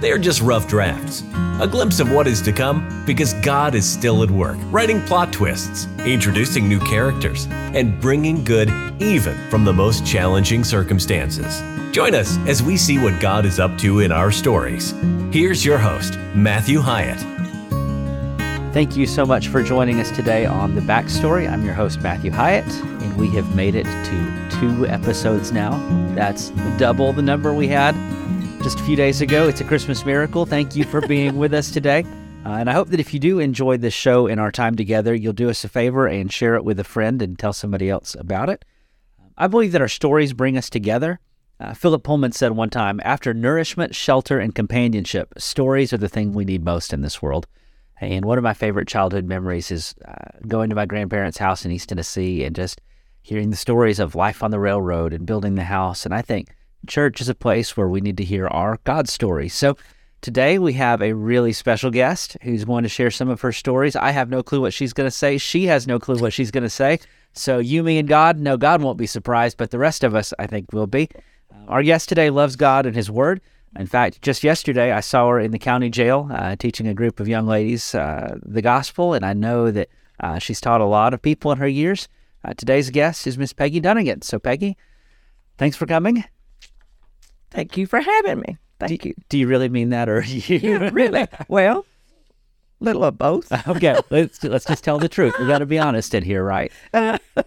They are just rough drafts, a glimpse of what is to come because God is still at work, writing plot twists, introducing new characters, and bringing good even from the most challenging circumstances. Join us as we see what God is up to in our stories. Here's your host, Matthew Hyatt. Thank you so much for joining us today on The Backstory. I'm your host, Matthew Hyatt, and we have made it to two episodes now. That's double the number we had just a few days ago. It's a Christmas miracle. Thank you for being with us today. Uh, and I hope that if you do enjoy this show and our time together, you'll do us a favor and share it with a friend and tell somebody else about it. I believe that our stories bring us together. Uh, Philip Pullman said one time after nourishment, shelter, and companionship, stories are the thing we need most in this world. And one of my favorite childhood memories is uh, going to my grandparents' house in East Tennessee and just hearing the stories of life on the railroad and building the house. And I think church is a place where we need to hear our God stories. So today we have a really special guest who's going to share some of her stories. I have no clue what she's going to say. She has no clue what she's going to say. So you, me, and God, no, God won't be surprised, but the rest of us, I think, will be. Uh, our guest today loves God and His Word. In fact, just yesterday, I saw her in the county jail uh, teaching a group of young ladies uh, the gospel, and I know that uh, she's taught a lot of people in her years. Uh, today's guest is Miss Peggy Donegan. So, Peggy, thanks for coming. Thank you for having me. Thank do, you. Do you really mean that, or are you? Yeah, really? well, little of both. okay, let's let's just tell the truth. We got to be honest in here, right? Uh,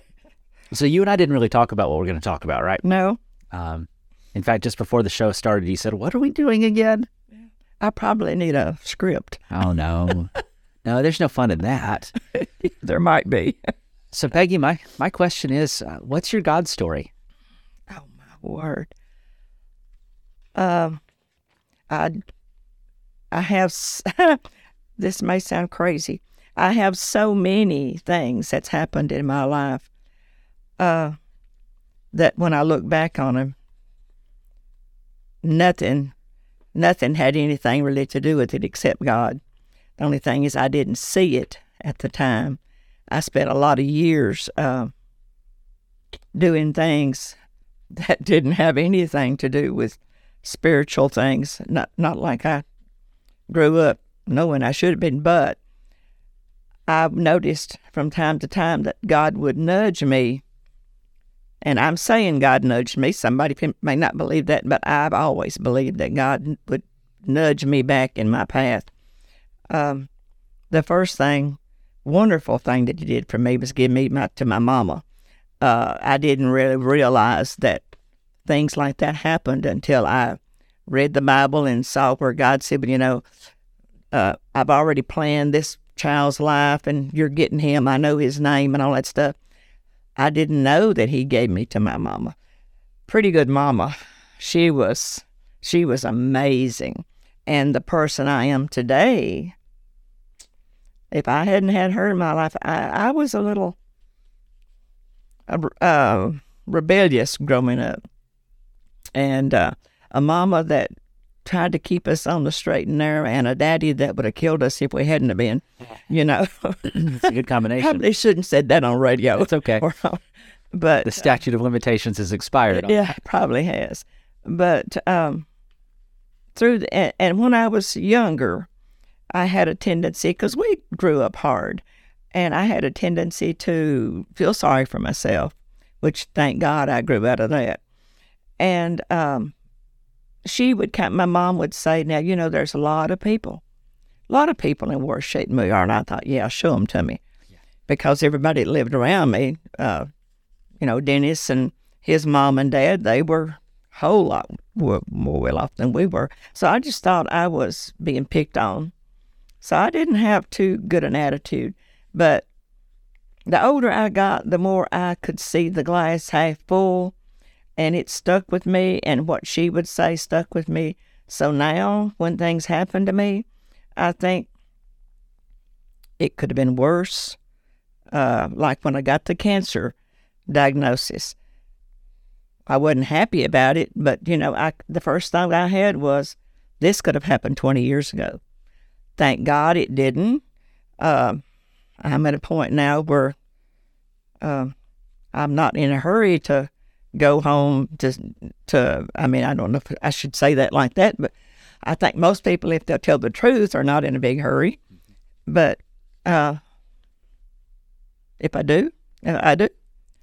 so you and I didn't really talk about what we're going to talk about, right? No. Um, in fact, just before the show started, you said, "What are we doing again?" I probably need a script. Oh no, no, there's no fun in that. there might be. so, Peggy, my my question is, uh, what's your God story? Oh my word. Um, I, I have. this may sound crazy. I have so many things that's happened in my life. Uh, that when I look back on them, nothing, nothing had anything really to do with it except God. The only thing is I didn't see it at the time. I spent a lot of years uh, doing things that didn't have anything to do with spiritual things. Not not like I grew up knowing I should have been, but I've noticed from time to time that God would nudge me. And I'm saying God nudged me. Somebody may not believe that, but I've always believed that God would nudge me back in my path. Um, the first thing, wonderful thing that He did for me was give me my, to my mama. Uh, I didn't really realize that things like that happened until I read the Bible and saw where God said, but you know, uh, I've already planned this child's life and you're getting him. I know his name and all that stuff. I didn't know that he gave me to my mama. Pretty good mama. She was she was amazing. And the person I am today, if I hadn't had her in my life, I, I was a little uh, rebellious growing up and uh, a mama that tried to keep us on the straight and narrow, and a daddy that would have killed us if we hadn't have been. You know, it's a good combination. Probably shouldn't said that on radio. It's okay. Or, but the statute of limitations has expired. Yeah, it probably has. But um, through the, and, and when I was younger, I had a tendency because we grew up hard, and I had a tendency to feel sorry for myself, which thank God I grew out of that. And um, she would come, my mom would say, Now, you know, there's a lot of people, a lot of people in worse shape than we are. And I thought, Yeah, show them to me. Yeah. Because everybody that lived around me, uh, you know, Dennis and his mom and dad, they were a whole lot more well off than we were. So I just thought I was being picked on. So I didn't have too good an attitude. But the older I got, the more I could see the glass half full and it stuck with me, and what she would say stuck with me. So now, when things happen to me, I think it could have been worse. Uh, like when I got the cancer diagnosis, I wasn't happy about it, but you know, I the first thought I had was this could have happened 20 years ago. Thank God it didn't. Uh, I'm at a point now where uh, I'm not in a hurry to go home to to. I mean, I don't know if I should say that like that, but I think most people, if they'll tell the truth, are not in a big hurry. But uh, if I do, uh, I do.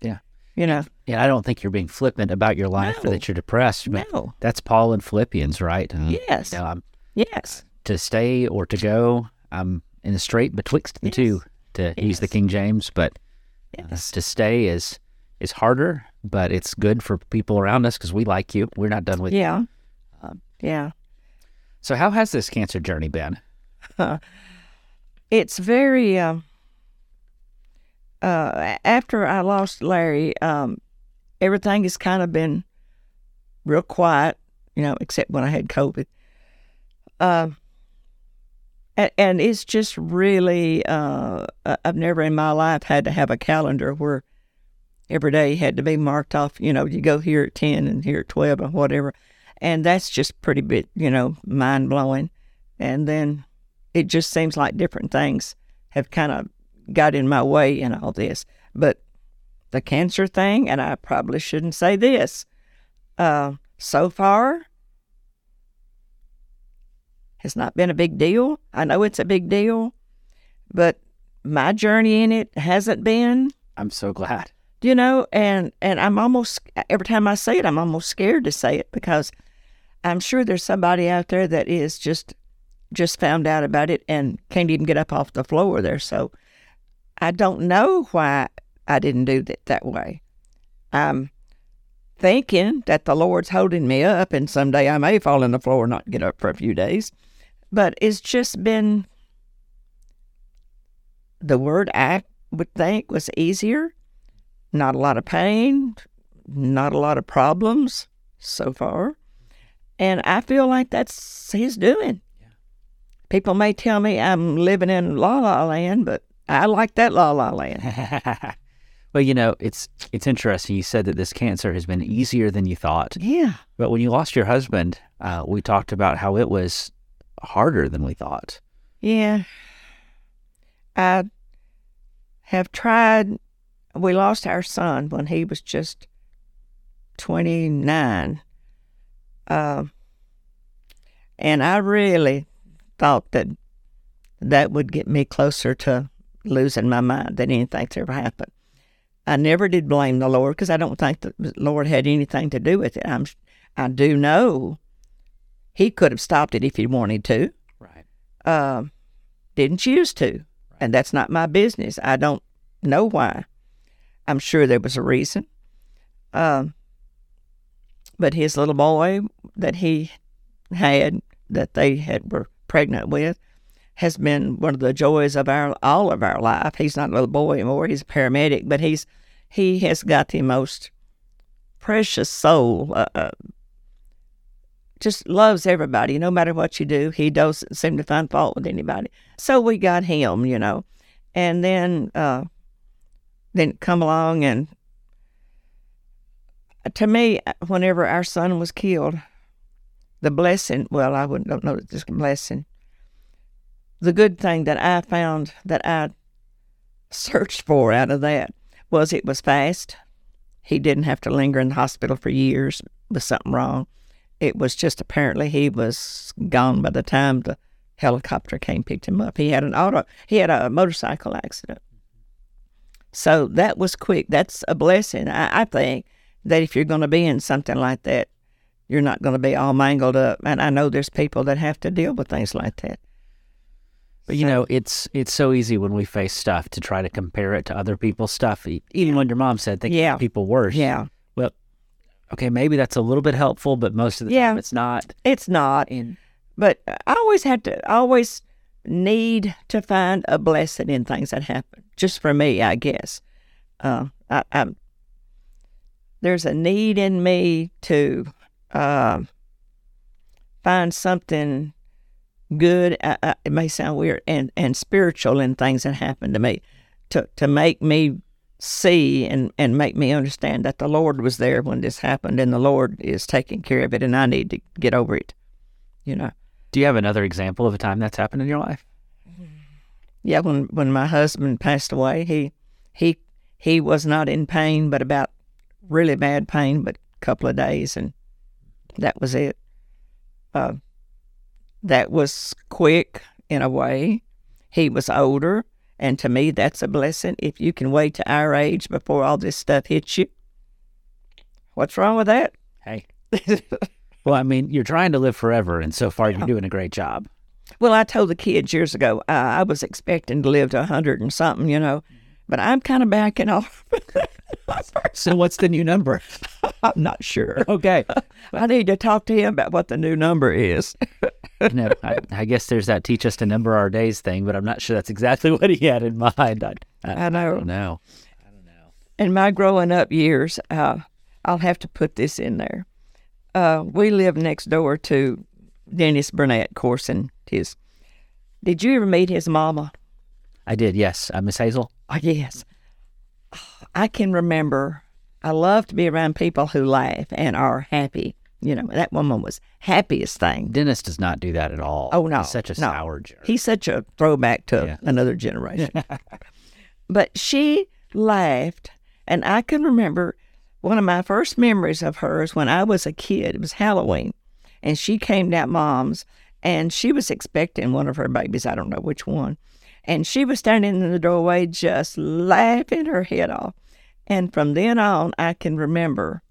Yeah. You know. Yeah, I don't think you're being flippant about your life or that you're depressed. But No. That's Paul in Philippians, right? Uh, Yes. you know, Yes. to stay or to go. I'm in the strait betwixt the Yes. two, to use the King James. But uh, to stay is is harder, but it's good for people around us because we like you. We're not done with you. Yeah. yeah. So, how has this cancer journey been? it's very um uh after I lost Larry, um everything has kind of been real quiet, you know, except when I had COVID. Um and, and it's just really, uh, I've never in my life had to have a calendar where every day had to be marked off, you know, you go here at 10 and here at 12 or whatever. And that's just pretty bit, you know, mind blowing. And then it just seems like different things have kind of got in my way in all this. But the cancer thing, and I probably shouldn't say this, uh, so far has not been a big deal. I know it's a big deal, but my journey in it hasn't been, I'm so glad. You know, and, and I'm almost, every time I say it, I'm almost scared to say it because I'm sure there's somebody out there that is just just found out about it and can't even get up off the floor there. So I don't know why I didn't do it that way. I'm thinking that the Lord's holding me up and someday I may fall on the floor and not get up for a few days. But it's just been the word I would think was easier. Not a lot of pain, not a lot of problems so far. And I feel like that's his doing. People may tell me I'm living in la la land, but I like that la la land. well, you know, it's it's interesting. You said that this cancer has been easier than you thought, Yeah. but when you lost your husband, uh, we talked about how it was harder than we thought. Yeah. I have tried. We lost our son when he was just 29. Um, and I really thought that that would get me closer to losing my mind than anything that's ever happened. I never did blame the Lord because I don't think the Lord had anything to do with it. I'm, I do know He could have stopped it if He wanted to Right. um, didn't choose to. And that's not my business. I don't know why. I'm sure there was a reason. Um, but his little boy that he had, that they had were pregnant with, has been one of the joys of our all of our life. He's not a little boy anymore. He's a paramedic, but he's he has got the most precious soul. Uh, uh, just loves everybody, no matter what you do. He doesn't seem to find fault with anybody. So we got him, you know, and then uh, then come along and uh, to me, whenever our son was killed, the blessing. Well, I wouldn't don't know that this blessing. The good thing that I found that I searched for out of that was it was fast. He didn't have to linger in the hospital for years with something wrong. It was just apparently he was gone by the time the helicopter came picked him up. He had an auto he had a motorcycle accident. So that was quick. That's a blessing. I, I think that if you're going to be in something like that, you're not going to be all mangled up. And I know there's people that have to deal with things like that. But you know, it's it's so easy when we face stuff to try to compare it to other people's stuff. Even when your mom said, "Think Yeah. people worse." Yeah, Well, okay, maybe that's a little bit helpful, but most of the Yeah. time it's not. it's not. And But I always had to, I always need to find a blessing in things that happen. Just for me, I guess. Uh, I, I'm, there's a need in me to uh, find something good. Uh, uh, it may sound weird and, and spiritual in things that happen to me. to to make me see and and make me understand that the Lord was there when this happened and the Lord is taking care of it and I need to get over it. You know. Do you have another example of a time that's happened in your life? Yeah, when when my husband passed away, he he he was not in pain, but about really bad pain, but a couple of days, and that was it. Uh, that was quick in a way. He was older, and to me, that's a blessing. If you can wait to our age before all this stuff hits you, what's wrong with that? Hey. well, I mean, you're trying to live forever, and so far you're doing a great job. Well, I told the kids years ago uh, I was expecting to live to a hundred and something, you know, but I'm kind of backing off. so, what's the new number? I'm not sure. Okay, I need to talk to him about what the new number is. you know, I, I, guess there's that teach us to number our days thing, but I'm not sure that's exactly what he had in mind. I, I, I know. I don't know. I don't know. In my growing up years, uh, I'll have to put this in there. Uh, we lived next door to Dennis Burnett, Corson, his. Did you ever meet his mama? I did, yes. Uh, Miss Hazel? Oh, yes. I can remember. I love to be around people who laugh and are happy. You know, that woman was happiest thing. Dennis does not do that at all. Oh, no. He's such a no. sour jerk. He's such a throwback to Yeah. another generation. but she laughed, and I can remember one of my first memories of hers when I was a kid. It was Halloween, and she came down mom's, and she was expecting one of her babies. I don't know which one. And she was standing in the doorway just laughing her head off. And from then on, I can remember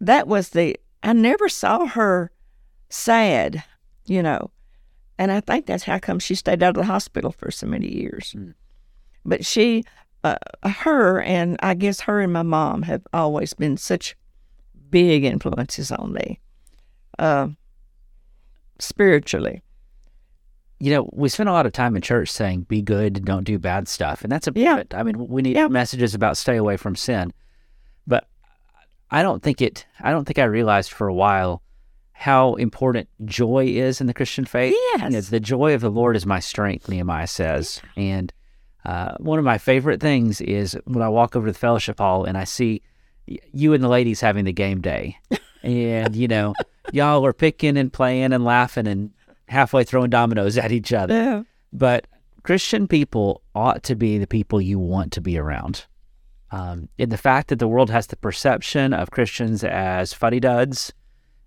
that was the, I never saw her sad, you know. And I think that's how come she stayed out of the hospital for so many years. But she, uh, her, and I guess her and my mom have always been such big influences on me, uh, spiritually. you know, we spend a lot of time in church saying be good, don't do bad stuff. And that's a Yeah. I mean, we need Yeah. messages about stay away from sin. But I don't think it I don't think I realized for a while how important joy is in the Christian faith. You know, Yes. the joy of the Lord is my strength, Nehemiah says. And uh, one of my favorite things is when I walk over to the fellowship hall and I see you and the ladies having the game day. and, you know, y'all are picking and playing and laughing and halfway throwing dominoes at each other. Yeah. But Christian people ought to be the people you want to be around. Um, and the fact that the world has the perception of Christians as fuddy duds,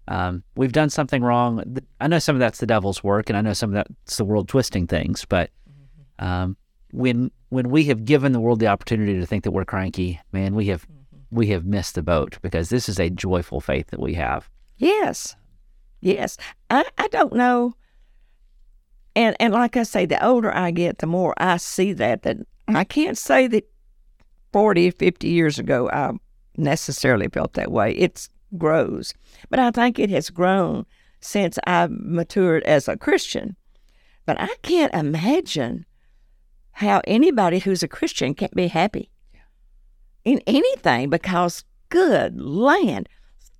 um, we've done something wrong. I know some of that's the devil's work, and I know some of that's the world twisting things. But um, when when we have given the world the opportunity to think that we're cranky, man, we have we have missed the boat because this is a joyful faith that we have. Yes. Yes. I, I don't know. And and like I say, the older I get, the more I see that. That I can't say that 40, 50 years ago I necessarily felt that way. It grows. But I think it has grown since I've matured as a Christian. But I can't imagine how anybody who's a Christian can't be happy in anything because, good land,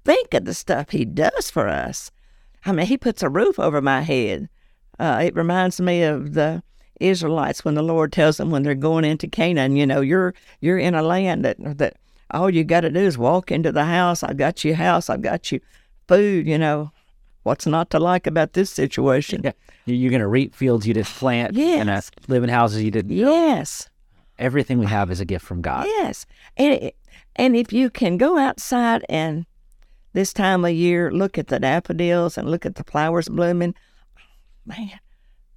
think of the stuff he does for us. I mean, he puts a roof over my head. Uh, it reminds me of the Israelites when the Lord tells them when they're going into Canaan, you know, you're you're in a land that that all you got to do is walk into the house. I've got you house. I've got you food. You know, what's not to like about this situation? Yeah. You're going to reap fields you didn't plant. You're going to Yes. live in houses you didn't. Yes. Everything we have is a gift from God. Yes, and it, and if you can go outside and this time of year look at the daffodils and look at the flowers blooming, man,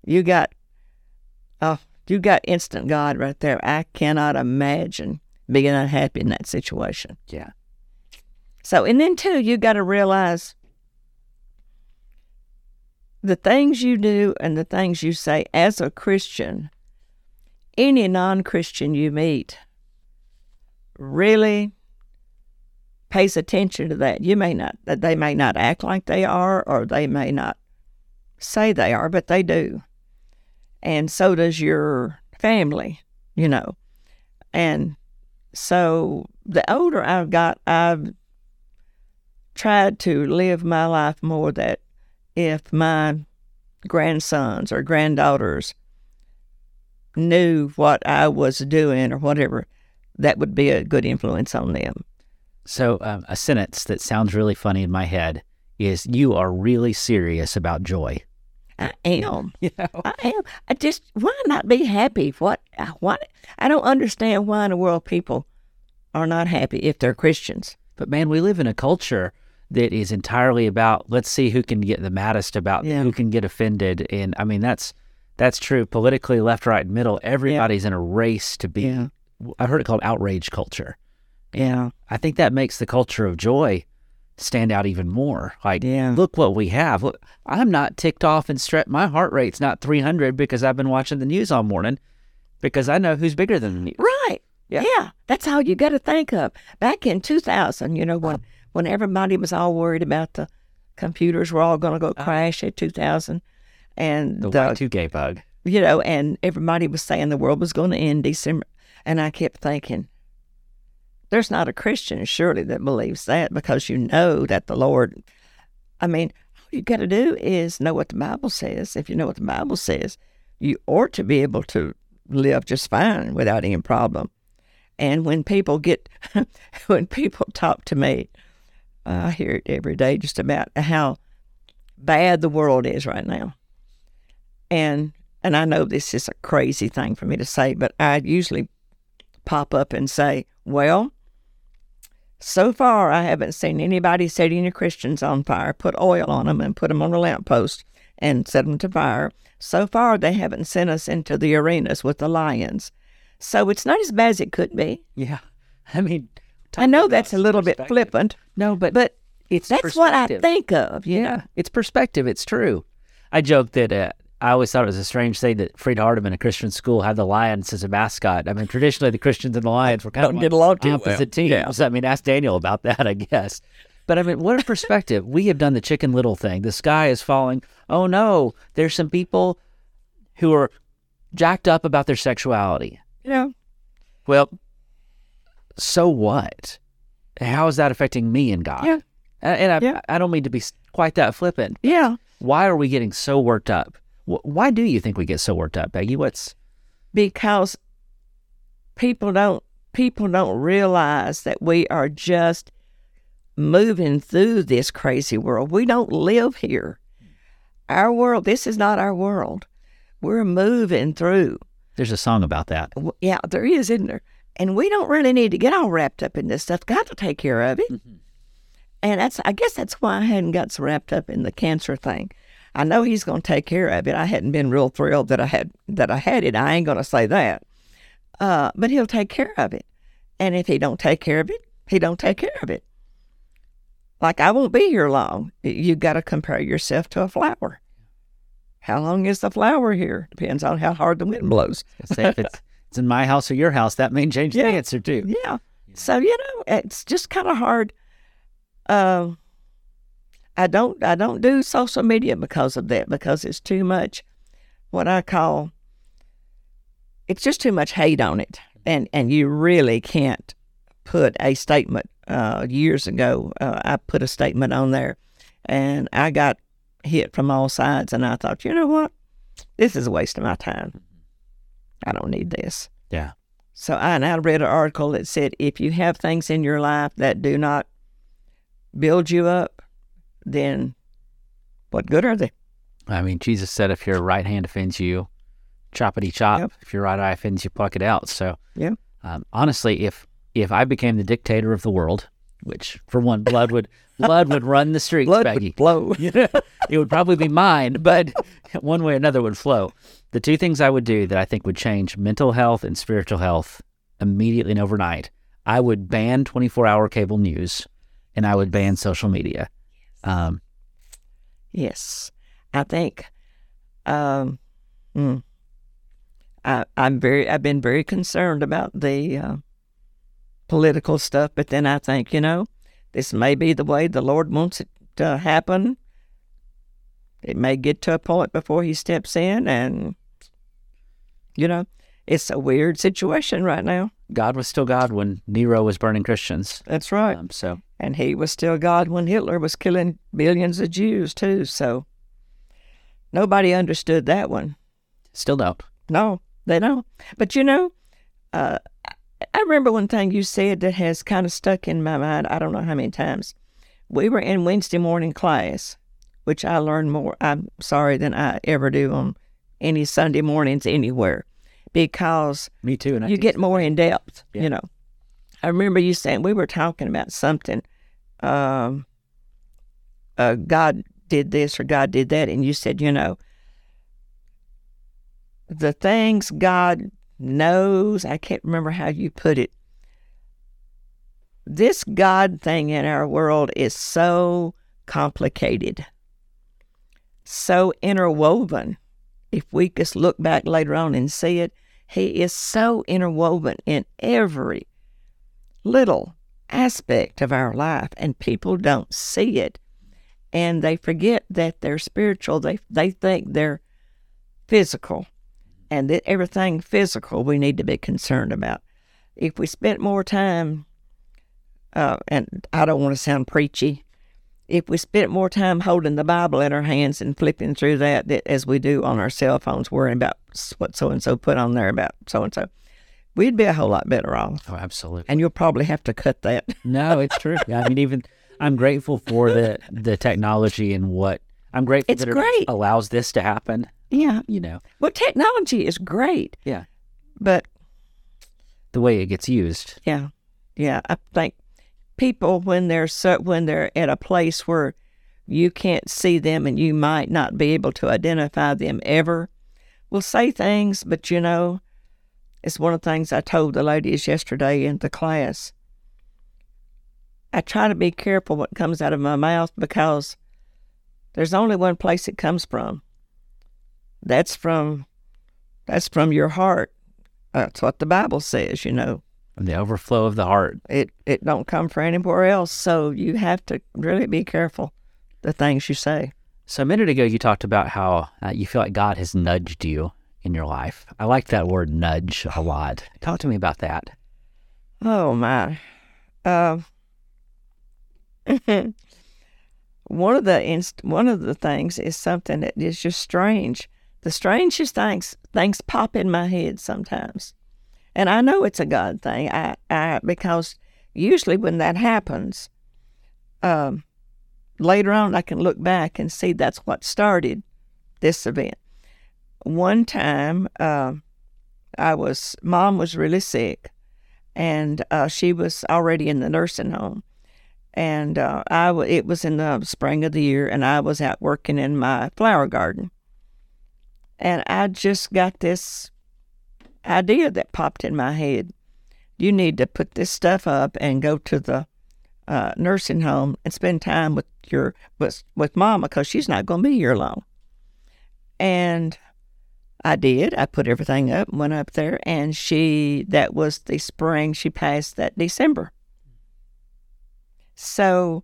you got oh, you got instant God right there. I cannot imagine being unhappy in that situation. Yeah. So, and then too, you got to realize the things you do and the things you say as a Christian, any non Christian you meet really pays attention to that. You may not, that they may not act like they are, or they may not say they are, but they do. And so does your family, you know. And so the older I've got, I've tried to live my life more that if my grandsons or granddaughters knew what I was doing or whatever, that would be a good influence on them. So, um, a sentence that sounds really funny in my head is You are really serious about joy. I am. You know? I am. I just, why not be happy? What, what, I don't understand why in the world people are not happy if they're Christians. But man, we live in a culture that is entirely about let's see who can get the maddest about yeah. who can get offended and i mean that's that's true politically left right middle everybody's yeah. in a race to be yeah. i've heard it called outrage culture yeah i think that makes the culture of joy stand out even more like yeah. look what we have look, i'm not ticked off and stressed my heart rate's not 300 because i've been watching the news all morning because i know who's bigger than the news right yeah, yeah. that's how you got to think of back in 2000 you know when when everybody was all worried about the computers were all going to go uh-huh. crash at 2000 and the Y2K bug. You know, and everybody was saying the world was going to end December. And I kept thinking, there's not a Christian, surely, that believes that because you know that the Lord, I mean, all you got to do is know what the Bible says. If you know what the Bible says, you ought to be able to live just fine without any problem. And when people get, when people talk to me I hear it every day just about how bad the world is right now. And and I know this is a crazy thing for me to say, but I usually pop up and say, "Well, so far I haven't seen anybody set any Christians on fire, put oil on them, and put them on a lamppost and set them to fire. So far they haven't sent us into the arenas with the lions. So it's not as bad as it could be." Yeah, I mean, I know that's a little bit flippant. No, but but it's that's what I think of. Yeah. yeah, it's perspective. It's true. I joke that uh, I always thought it was a strange thing that Freed Hardeman, a Christian school, had the Lions as a mascot. I mean, traditionally the Christians and the Lions were kind Don't of get along opposite well. teams. Yeah. I mean, ask Daniel about that, I guess. But I mean, what a perspective. we have done the chicken little thing. The sky is falling. Oh no, there's some people who are jacked up about their sexuality. Yeah. Well, so what? How is that affecting me and God? Yeah. And I, yeah. I don't mean to be quite that flippant. Yeah. Why are we getting so worked up? Why do you think we get so worked up, Peggy? What's because people don't people don't realize that we are just moving through this crazy world. We don't live here. Our world, this is not our world. We're moving through. There's a song about that. Yeah, there is, isn't there? And we don't really need to get all wrapped up in this stuff. Got to take care of it. Mm-hmm. And that's, I guess that's why I hadn't got so wrapped up in the cancer thing. I know he's going to take care of it. I hadn't been real thrilled that I had that I had it. I ain't going to say that, uh, but he'll take care of it. And if he don't take care of it, he don't take care of it. Like I won't be here long. You got to compare yourself to a flower. How long is the flower here? Depends on how hard the wind blows. if it's it's in my house or your house, that may change yeah. the answer too. Yeah. yeah. So you know, it's just kind of hard. Uh, I don't I don't do social media because of that because it's too much what I call it's just too much hate on it and and you really can't put a statement uh, years ago uh, I put a statement on there and I got hit from all sides and I thought you know what this is a waste of my time I don't need this. Yeah. So I, and I read an article that said if you have things in your life that do not build you up, then what good are they? I mean, Jesus said, if your right hand offends you, choppity chop. Yep. If your right eye offends you, pluck it out. So, yeah. Um, honestly, if if I became the dictator of the world, which for one, blood would blood would run the streets, blood would flow. it would probably be mine, but one way or another would flow. The two things I would do that I think would change mental health and spiritual health immediately and overnight, I would ban 24 hour cable news and I would ban social media. Um, yes. I think um, mm, I, am very, I've been very concerned about the uh, political stuff, but then I think, you know, this may be the way the Lord wants it to happen. It may get to a point before He steps in, and you know, it's a weird situation right now. God was still God when Nero was burning Christians. That's right. Um, so, and He was still God when Hitler was killing billions of Jews too. So, nobody understood that one. Still don't. No, They don't. But you know, uh, I remember one thing you said that has kind of stuck in my mind. I don't know how many times. We were in Wednesday morning class, which I learned more. I'm sorry than I ever do on any Sunday mornings anywhere, because Me too. And I you get more in depth. Yeah. You know, I remember you saying we were talking about something. Um, uh, God did this or God did that, and you said, you know, the things God knows. I can't remember how you put it. This God thing in our world is so complicated, so interwoven. If we just look back later on and see it, He is so interwoven in every little aspect of our life, and people don't see it. And they forget that they're spiritual. They, they think they're physical and that everything physical we need to be concerned about. If we spent more time, uh, and I don't want to sound preachy, if we spent more time holding the Bible in our hands and flipping through that, that as we do on our cell phones, worrying about what so and so put on there about so and so, we'd be a whole lot better off. Oh, absolutely. And you'll probably have to cut that. No, it's true. I mean, even I'm grateful for the the technology and what I'm grateful It's that it great. allows this to happen. yeah. You know, Well, technology is great, yeah, but the way it gets used. Yeah, yeah. I think people when they're so, when they're at a place where you can't see them and you might not be able to identify them ever, will say things. But you know, it's one of the things I told the ladies yesterday in the class. I try to be careful what comes out of my mouth because there's only one place it comes from. That's from that's from your heart. That's what the Bible says, you know the overflow of the heart. it it don't come from anywhere else. So you have to really be careful the things you say. So a minute ago, you talked about how uh, you feel like God has nudged you in your life. I like that word nudge a lot. Talk to me about that. Oh my. Um one of the inst- one of the things is something that is just strange. The strangest things things pop in my head sometimes. And I know it's a God thing. I, I because usually when that happens, um, later on I can look back and see that's what started this event. One time, uh, I was mom was really sick, and uh, she was already in the nursing home, and uh, I w- it was in the spring of the year, and I was out working in my flower garden, and I just got this idea that popped in my head. You need to put this stuff up and go to the uh, nursing home and spend time with your with with mama because she's not going to be here long. And I did. I put everything up, went up there, and she that was the spring she passed that December. So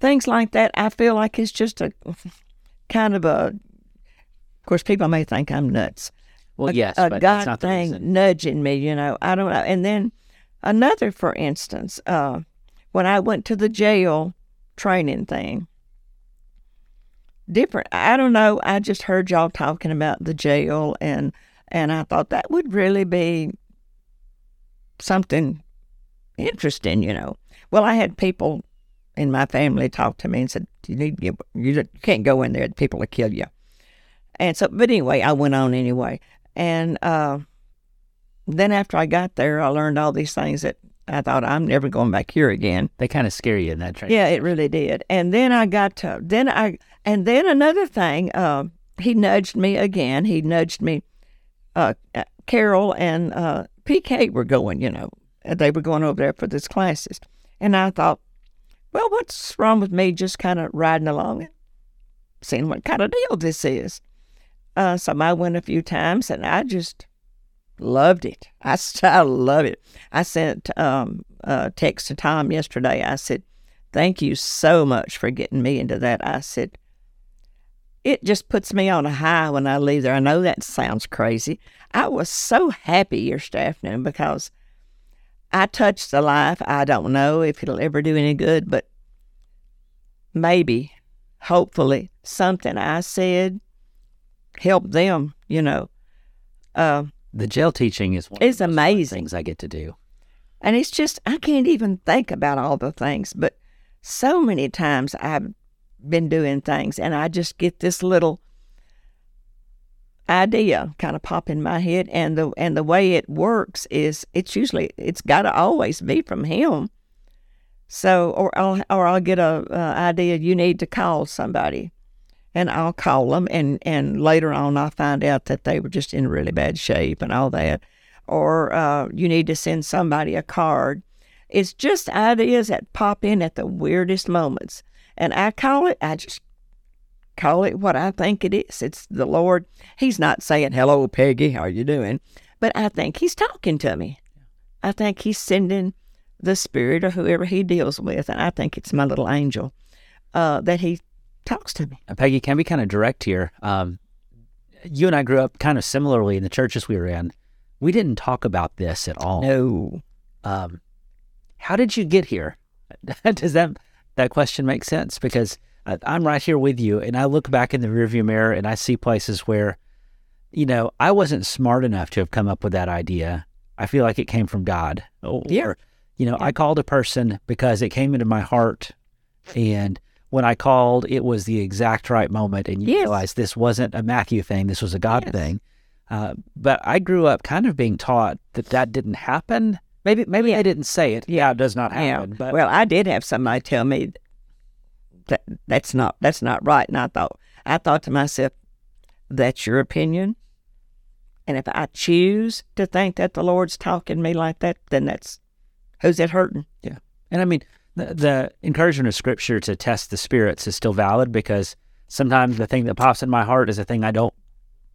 things like that, I feel like it's just a kind of a. Of course, people may think I'm nuts Well, a, yes, a but God that's not the thing nudging me, you know. I don't know. And then another, for instance, uh, when I went to the jail training thing, different. I don't know. I just heard y'all talking about the jail, and and I thought that would really be something interesting, you know. Well, I had people in my family talk to me and said, "You need you, you can't go in there; people will kill you." And so, but anyway, I went on anyway. And uh, then after I got there, I learned all these things that I thought I'm never going back here again. They kind of scare you in that train. Yeah, it really did. And then I got to then I and then another thing. Uh, he nudged me again. He nudged me. Uh, Carol and uh, PK were going. You know, they were going over there for these classes, and I thought, well, what's wrong with me just kind of riding along and seeing what kind of deal this is? Uh, so I went a few times, and I just loved it. I, I love it. I sent um, a text to Tom yesterday. I said, Thank you so much for getting me into that. I said, It just puts me on a high when I leave there. I know that sounds crazy. I was so happy yesterday afternoon because I touched the life. I don't know if it'll ever do any good, but maybe, hopefully, something I said helped them, you know. Uh, The jail teaching is one the amazing. things I get to do. And it's just, I can't even think about all the things, but so many times I've been doing things and I just get this little idea kind of pop in my head and the and the way it works is it's usually it's got to always be from him. So or I'll or I'll get a, a idea you need to call somebody and I'll call them and and later on I'll find out that they were just in really bad shape and all that. Or uh, you need to send somebody a card. It's just ideas that pop in at the weirdest moments and I call it I just call it what I think it is. It's the Lord. He's not saying, Hello, Peggy, how are you doing? But I think He's talking to me. I think He's sending the Spirit or whoever He deals with. And I think it's my little angel uh, that He talks to me. Peggy, can be kind of direct here. Um, you and I grew up kind of similarly in the churches we were in. We didn't talk about this at all. No. Um, how did you get here? Does that that question makes sense? Because I, I'm right here with you, and I look back in the rearview mirror and I see places where, you know, I wasn't smart enough to have come up with that idea. I feel like it came from God. Or, Yeah. you know, I called a person because it came into my heart, and when I called, it was the exact right moment, and you Yes. realize this wasn't a Matthew thing; this was a God Yes. thing. Uh, but I grew up kind of being taught that that didn't happen. Maybe maybe Yeah. I didn't say it. Yeah, it does not Yeah. happen. But well, I did have somebody tell me that that's not that's not right, and I thought I thought to myself, that's your opinion, and if I choose to think that the Lord's talking to me like that, then that's who's it hurting? yeah, and I mean the, the encouragement of Scripture to test the spirits is still valid because sometimes the thing that pops in my heart is a thing I don't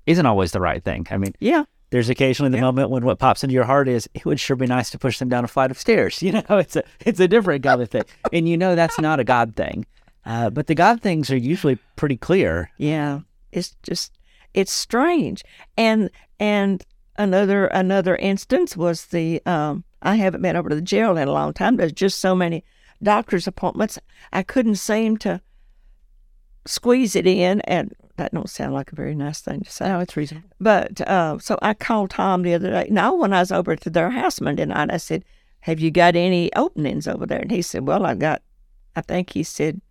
isn't always the right thing. I mean, Yeah, there's occasionally the Yeah. moment when what pops into your heart is it would sure be nice to push them down a flight of stairs. You know, it's a it's a different kind of thing, and you know that's not a God thing. Uh, but the God things are usually pretty clear. yeah. It's just it's strange, and and another another instance was the um I haven't been over to the jail in a long time. There's just so many doctor's appointments. I couldn't seem to squeeze it in, and that don't sound like a very nice thing to say. No, it's reasonable. But uh, so I called Tom the other day. Now, when I was over to their house Monday night, I said, "Have you got any openings over there?" And he said, "Well, I got, I think he said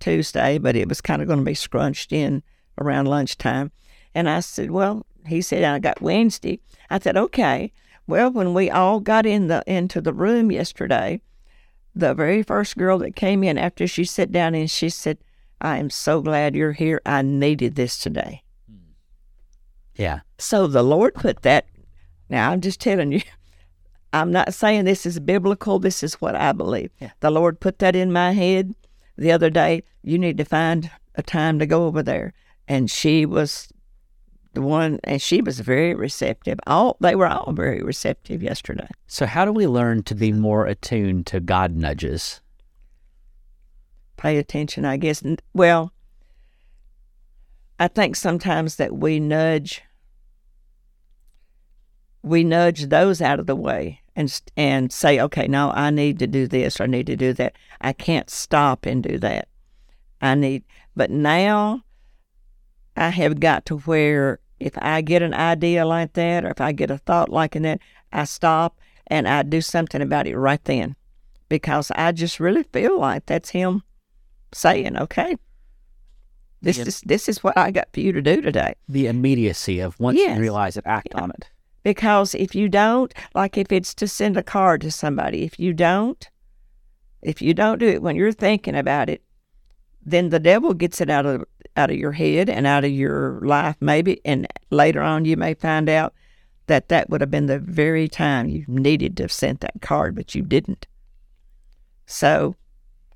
Tuesday, but it was kind of going to be scrunched in around lunchtime." And I said, "Well," he said, "I got Wednesday." I said, "Okay." Well, when we all got in the into the room yesterday, the very first girl that came in after she sat down and she said, "I am so glad you're here. I needed this today." Yeah, So the Lord put that. Now I'm just telling you, I'm not saying this is biblical. This is what I believe. Yeah. The Lord put that in my head the other day. You need to find a time to go over there. And she was the one, and she was very receptive. All they were all very receptive yesterday. So, how do we learn to be more attuned to God nudges? Pay attention, I guess. Well, I think sometimes that we nudge we nudge those out of the way and and say, okay, no, I need to do this or I need to do that. I can't stop and do that. I need, but now I have got to where if I get an idea like that or if I get a thought like that, I stop and I do something about it right then because I just really feel like that's him saying, okay, this is this is what I got for you to do today. The immediacy of once Yes. you realize it, act Yeah. on it. Because if you don't, like if it's to send a card to somebody, if you don't, if you don't do it when you're thinking about it, then the devil gets it out of out of your head and out of your life maybe and later on you may find out that that would have been the very time you needed to have sent that card but you didn't so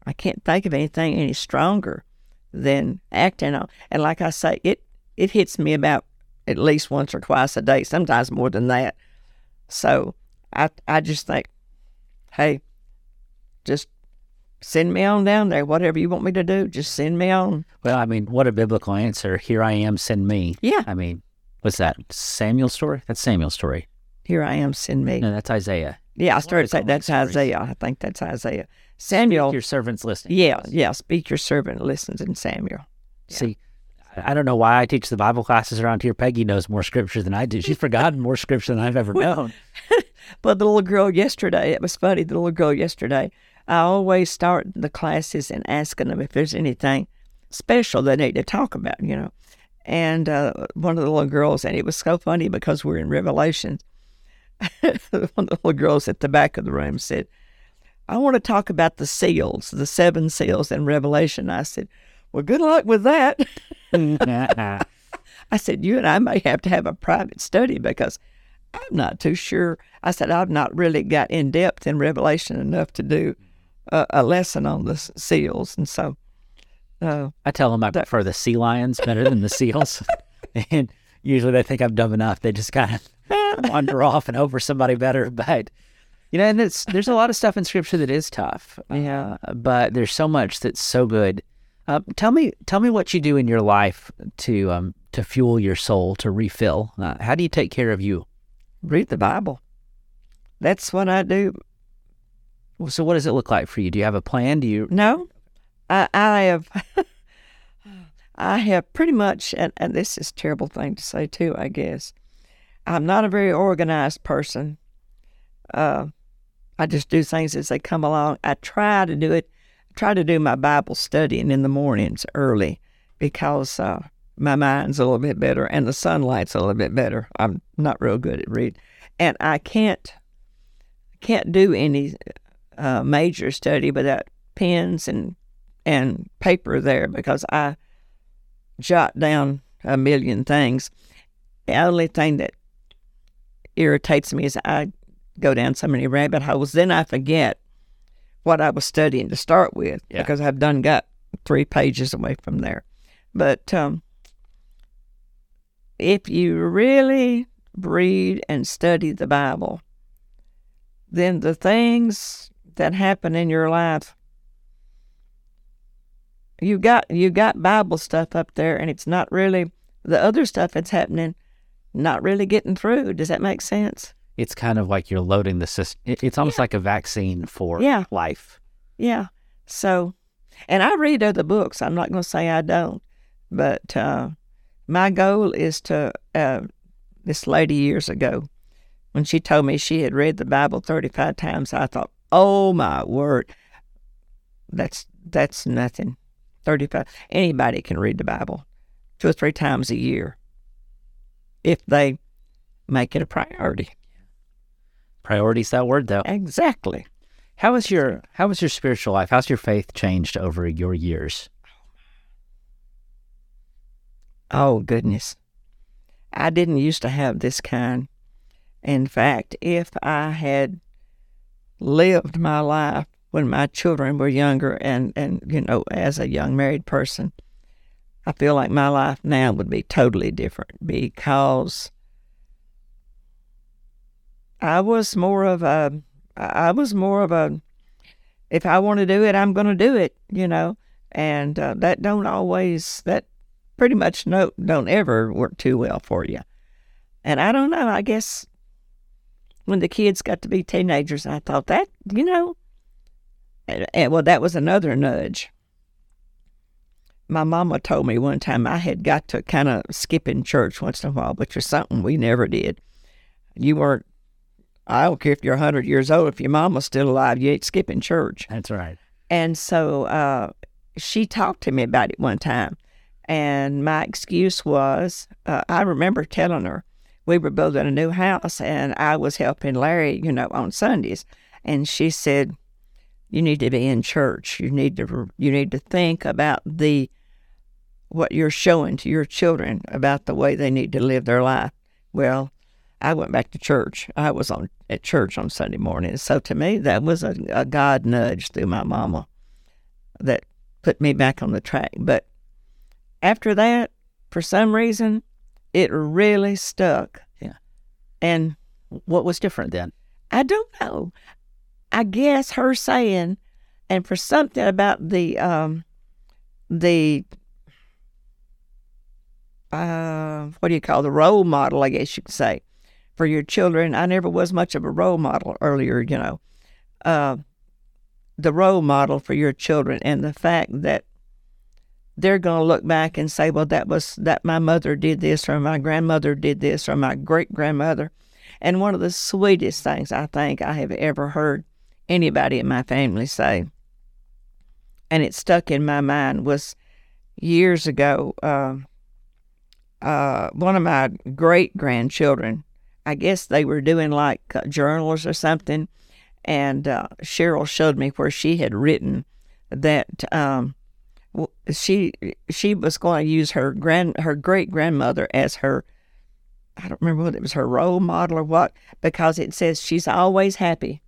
i can't think of anything any stronger than acting on and like i say it it hits me about at least once or twice a day sometimes more than that so i i just think hey just send me on down there. Whatever you want me to do, just send me on. Well, I mean, what a biblical answer. Here I am, send me. Yeah, I mean, what's that? Samuel's story? That's Samuel's story. here I am, send me. No, that's Isaiah. Yeah, I started saying that's stories. Isaiah. I think that's Isaiah. Samuel. Your servant's listening. Yeah, yeah. Speak your servant listens in Samuel. See, I don't know why I teach the Bible classes around here. Peggy knows more scripture than I do. She's forgotten more scripture than I've ever known. But the little girl yesterday, it was funny. The little girl yesterday, I always start the classes and asking them if there's anything special they need to talk about, you know. And uh, one of the little girls, and it was so funny because we're in Revelation. one of the little girls at the back of the room said, I want to talk about the seals, the seven seals in Revelation. I said, Well, good luck with that. I said, You and I may have to have a private study because I'm not too sure. I said, I've not really got in depth in Revelation enough to do a, a lesson on the seals. And so, uh, I tell them I That- prefer the sea lions better than the seals. and usually they think I'm dumb enough. They just kind of wander off and hope for somebody better. But, you know, and it's, there's a lot of stuff in scripture that is tough. Yeah. Uh, but there's so much that's so good. Uh, tell me, tell me what you do in your life to um, to fuel your soul, to refill. Uh, how do you take care of you? read the Bible. That's what I do. Well, So, what does it look like for you? Do you have a plan? Do you? No, I, I have. I have pretty much, and, and this is a terrible thing to say too. I guess I'm not a very organized person. Uh, I just do things as they come along. I try to do it. I Try to do my Bible studying in the mornings early because uh, my mind's a little bit better and the sunlight's a little bit better. I'm not real good at reading, and I can't can't do any uh, major study without pens and and paper there because I jot down a million things. The only thing that irritates me is I go down so many rabbit holes. Then I forget what I was studying to start with Yeah. because I've done got three pages away from there. But um, if you really read and study the Bible, then the things that happen in your life you got you got Bible stuff up there and it's not really the other stuff that's happening not really getting through. Does that make sense? It's kind of like you're loading the system. It's almost like a vaccine for Yeah. life. Yeah. So and I read other books. I'm not going to say I don't, but uh, my goal is to. Uh, this lady years ago, when she told me she had read the Bible 35 times, I thought, "Oh my word, that's that's nothing." 35. Anybody can read the Bible two or three times a year if they make it a priority. Priority's that word, though. Exactly. How is your How is your spiritual life? How's your faith changed over your years? Oh, goodness. I didn't used to have this kind. In fact, if I had lived my life when my children were younger and, and you know, as a young married person, I feel like my life now would be totally different because I was more of a, I was more of a, if I want to do it, I'm going to do it, you know, and uh, that don't always, that pretty much no, don't ever work too well for you. And I don't know, I guess when the kids got to be teenagers, I thought that, you know, and, and well, that was another nudge. My mama told me one time I had got to kind of skip in church once in a while, which was something we never did. You weren't, I don't care if you're 100 years old, if your mama's still alive, you ain't skipping church. That's right. And so uh, she talked to me about it one time. And my excuse was uh, I remember telling her we were building a new house and I was helping Larry, you know, on Sundays. And she said, You need to be in church. You need to you need to think about the what you're showing to your children about the way they need to live their life. Well, I went back to church. I was on at church on Sunday morning. So to me, that was a, a God nudge through my mama that put me back on the track. But after that, for some reason, it really stuck. Yeah. And What was different then? I don't know. I guess her saying, and for something about the um, the uh, what do you call the role model? I guess you could say for your children. I never was much of a role model earlier. You know, uh, the role model for your children, and the fact that they're going to look back and say, well, that was that my mother did this, or my grandmother did this, or my great grandmother. And one of the sweetest things I think I have ever heard anybody in my family say, and it stuck in my mind, was years ago. Uh, uh, one of my great grandchildren, I guess they were doing like uh, journals or something, and uh, Cheryl showed me where she had written that um, she she was going to use her grand her great grandmother as her I don't remember whether it was her role model or what because it says she's always happy.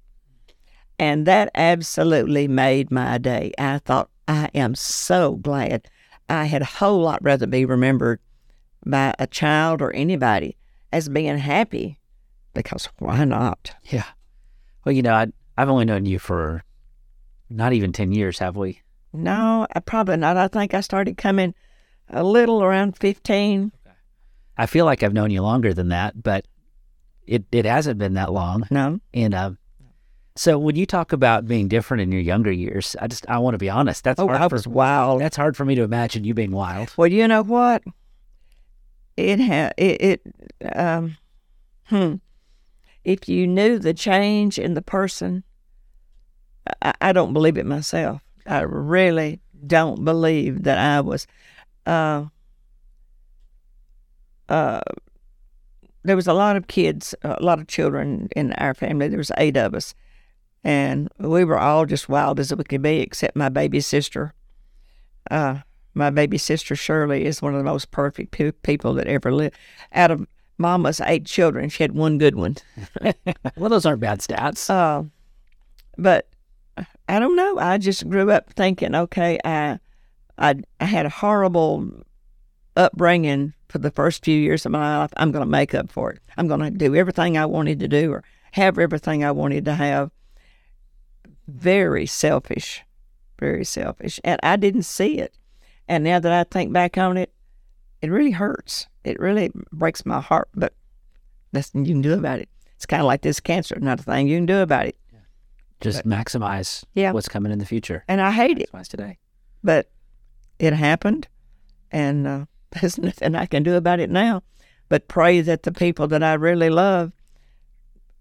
And that absolutely made my day. I thought I am so glad. I had a whole lot rather be remembered by a child or anybody as being happy because why not? Yeah. Well, you know, I, I've only known you for not even 10 years, have we? No, I probably not. I think I started coming a little around 15. I feel like I've known you longer than that, but it, it hasn't been that long. No. And uh, so when you talk about being different in your younger years, I just I want to be honest. That's oh, hard I for, was wild. That's hard for me to imagine you being wild. Well, you know what? It had it, it um hmm. If you knew the change in the person, I, I don't believe it myself. I really don't believe that I was. Uh, uh, there was a lot of kids, a lot of children in our family. There was eight of us, and we were all just wild as we could be, except my baby sister. Uh, my baby sister Shirley is one of the most perfect pe- people that ever lived. Out of Mama's eight children, she had one good one. well, those aren't bad stats. Uh, but I don't know. I just grew up thinking, okay, I, I, I had a horrible upbringing for the first few years of my life. I'm going to make up for it. I'm going to do everything I wanted to do or have everything I wanted to have. Very selfish, very selfish, and I didn't see it. And now that I think back on it, it really hurts. It really breaks my heart. But that's nothing you can do about it. It's kind of like this cancer, not a thing you can do about it just but, maximize yeah. what's coming in the future. And I hate maximize it today. But it happened, and uh, there's nothing I can do about it now. But pray that the people that I really love,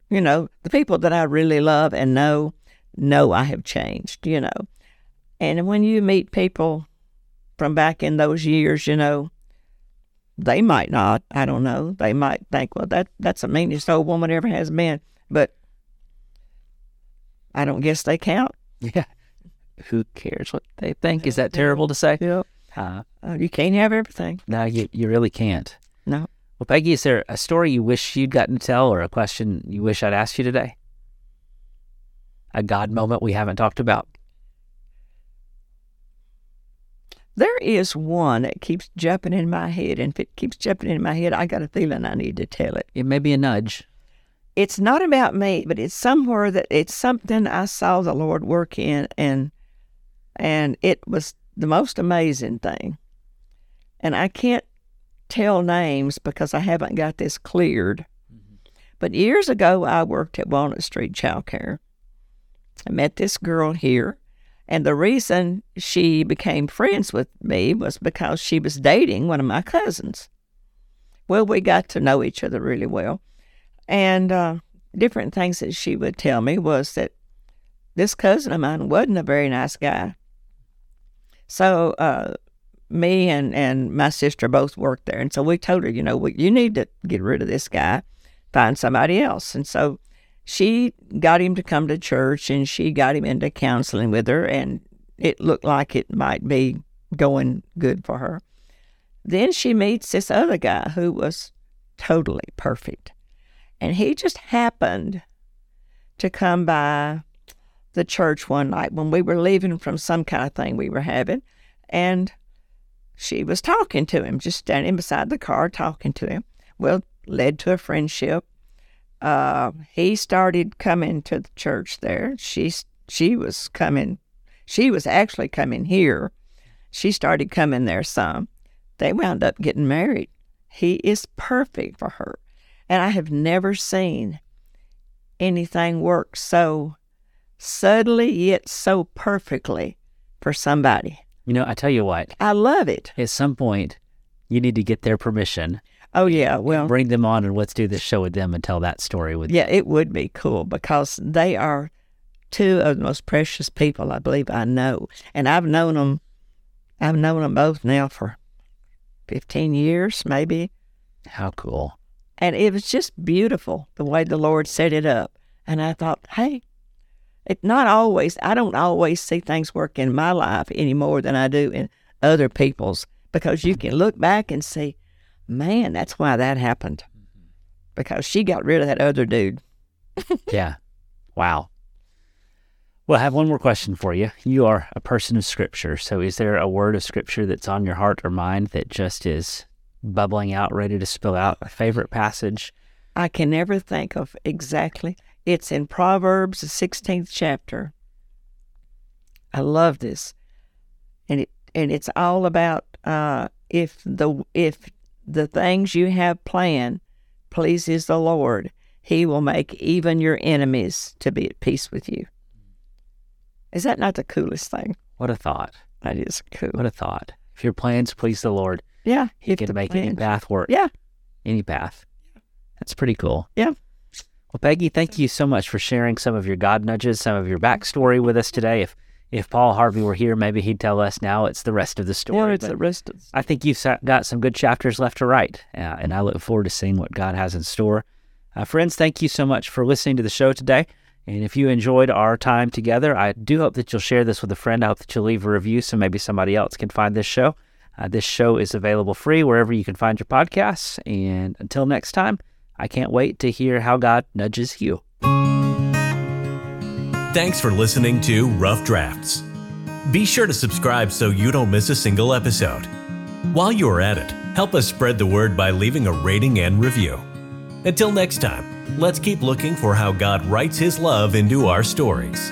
you know, the people that I really love and know, know I have changed, you know. And when you meet people from back in those years, you know, they might not. I don't know. They might think, well, that that's the meanest old woman ever has been. But I don't guess they count. Yeah. Who cares what they think? Is that terrible to say? Yep. Uh, uh, you can't have everything. No, you, you really can't. No. Well, Peggy, is there a story you wish you'd gotten to tell or a question you wish I'd asked you today? A God moment we haven't talked about? There is one that keeps jumping in my head, and if it keeps jumping in my head, I got a feeling I need to tell it. It may be a nudge it's not about me, but it's somewhere that it's something I saw the Lord work in, and and it was the most amazing thing. And I can't tell names because I haven't got this cleared. Mm-hmm. But years ago, I worked at Walnut Street Child Care. I met this girl here, and the reason she became friends with me was because she was dating one of my cousins. Well, we got to know each other really well. And uh, different things that she would tell me was that this cousin of mine wasn't a very nice guy. So uh, me and, and my sister both worked there. And so we told her, you know, you need to get rid of this guy, find somebody else. And so she got him to come to church and she got him into counseling with her. And it looked like it might be going good for her. Then she meets this other guy who was totally perfect. And he just happened to come by the church one night when we were leaving from some kind of thing we were having. And she was talking to him, just standing beside the car talking to him. Well, led to a friendship. Uh, he started coming to the church there. She she was coming. She was actually coming here. She started coming there some. They wound up getting married. He is perfect for her. And I have never seen anything work so subtly yet so perfectly for somebody. You know, I tell you what, I love it. at some point, you need to get their permission, Oh yeah, well, bring them on, and let's do this show with them and tell that story with yeah, it would be cool because they are two of the most precious people I believe I know, and I've known them. I've known them both now for fifteen years, maybe, How cool. and it was just beautiful the way the Lord set it up. And I thought, hey, it not always. I don't always see things work in my life any more than I do in other people's because you can look back and see, man, that's why that happened. Because she got rid of that other dude. Yeah. Wow. Well, I have one more question for you. You are a person of Scripture. So, is there a word of Scripture that's on your heart or mind that just is bubbling out, ready to spill out? A favorite passage? I can never think of exactly. It's in Proverbs, the 16th chapter. I love this. And it and it's all about uh, if the if the things you have planned pleases the Lord, he will make even your enemies to be at peace with you. Is that not the coolest thing? What a thought. That is cool. What a thought. If your plans please the Lord, yeah. He can make any plans- path work. Yeah. Any path. That's pretty cool. Yeah. Well, Peggy, thank you so much for sharing some of your God nudges, some of your backstory with us today. If if Paul Harvey were here, maybe he'd tell us now it's the rest of the story. Yeah, it's but the rest of I think you've got some good chapters left to write, uh, and I look forward to seeing what God has in store. Uh, friends, thank you so much for listening to the show today. And if you enjoyed our time together, I do hope that you'll share this with a friend. I hope that you'll leave a review so maybe somebody else can find this show. Uh, this show is available free wherever you can find your podcasts. And until next time, I can't wait to hear how God nudges you. Thanks for listening to Rough Drafts. Be sure to subscribe so you don't miss a single episode. While you are at it, help us spread the word by leaving a rating and review. Until next time, let's keep looking for how God writes His love into our stories.